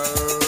I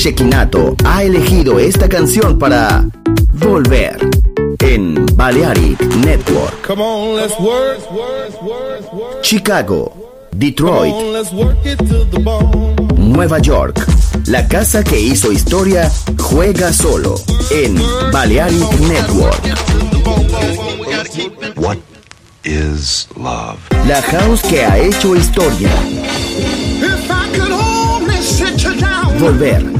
Shekinato ha elegido esta canción para volver en Balearic Network. Chicago, Detroit, Nueva York. La casa que hizo historia juega solo en Balearic Network. What is love? La house que ha hecho historia. Volver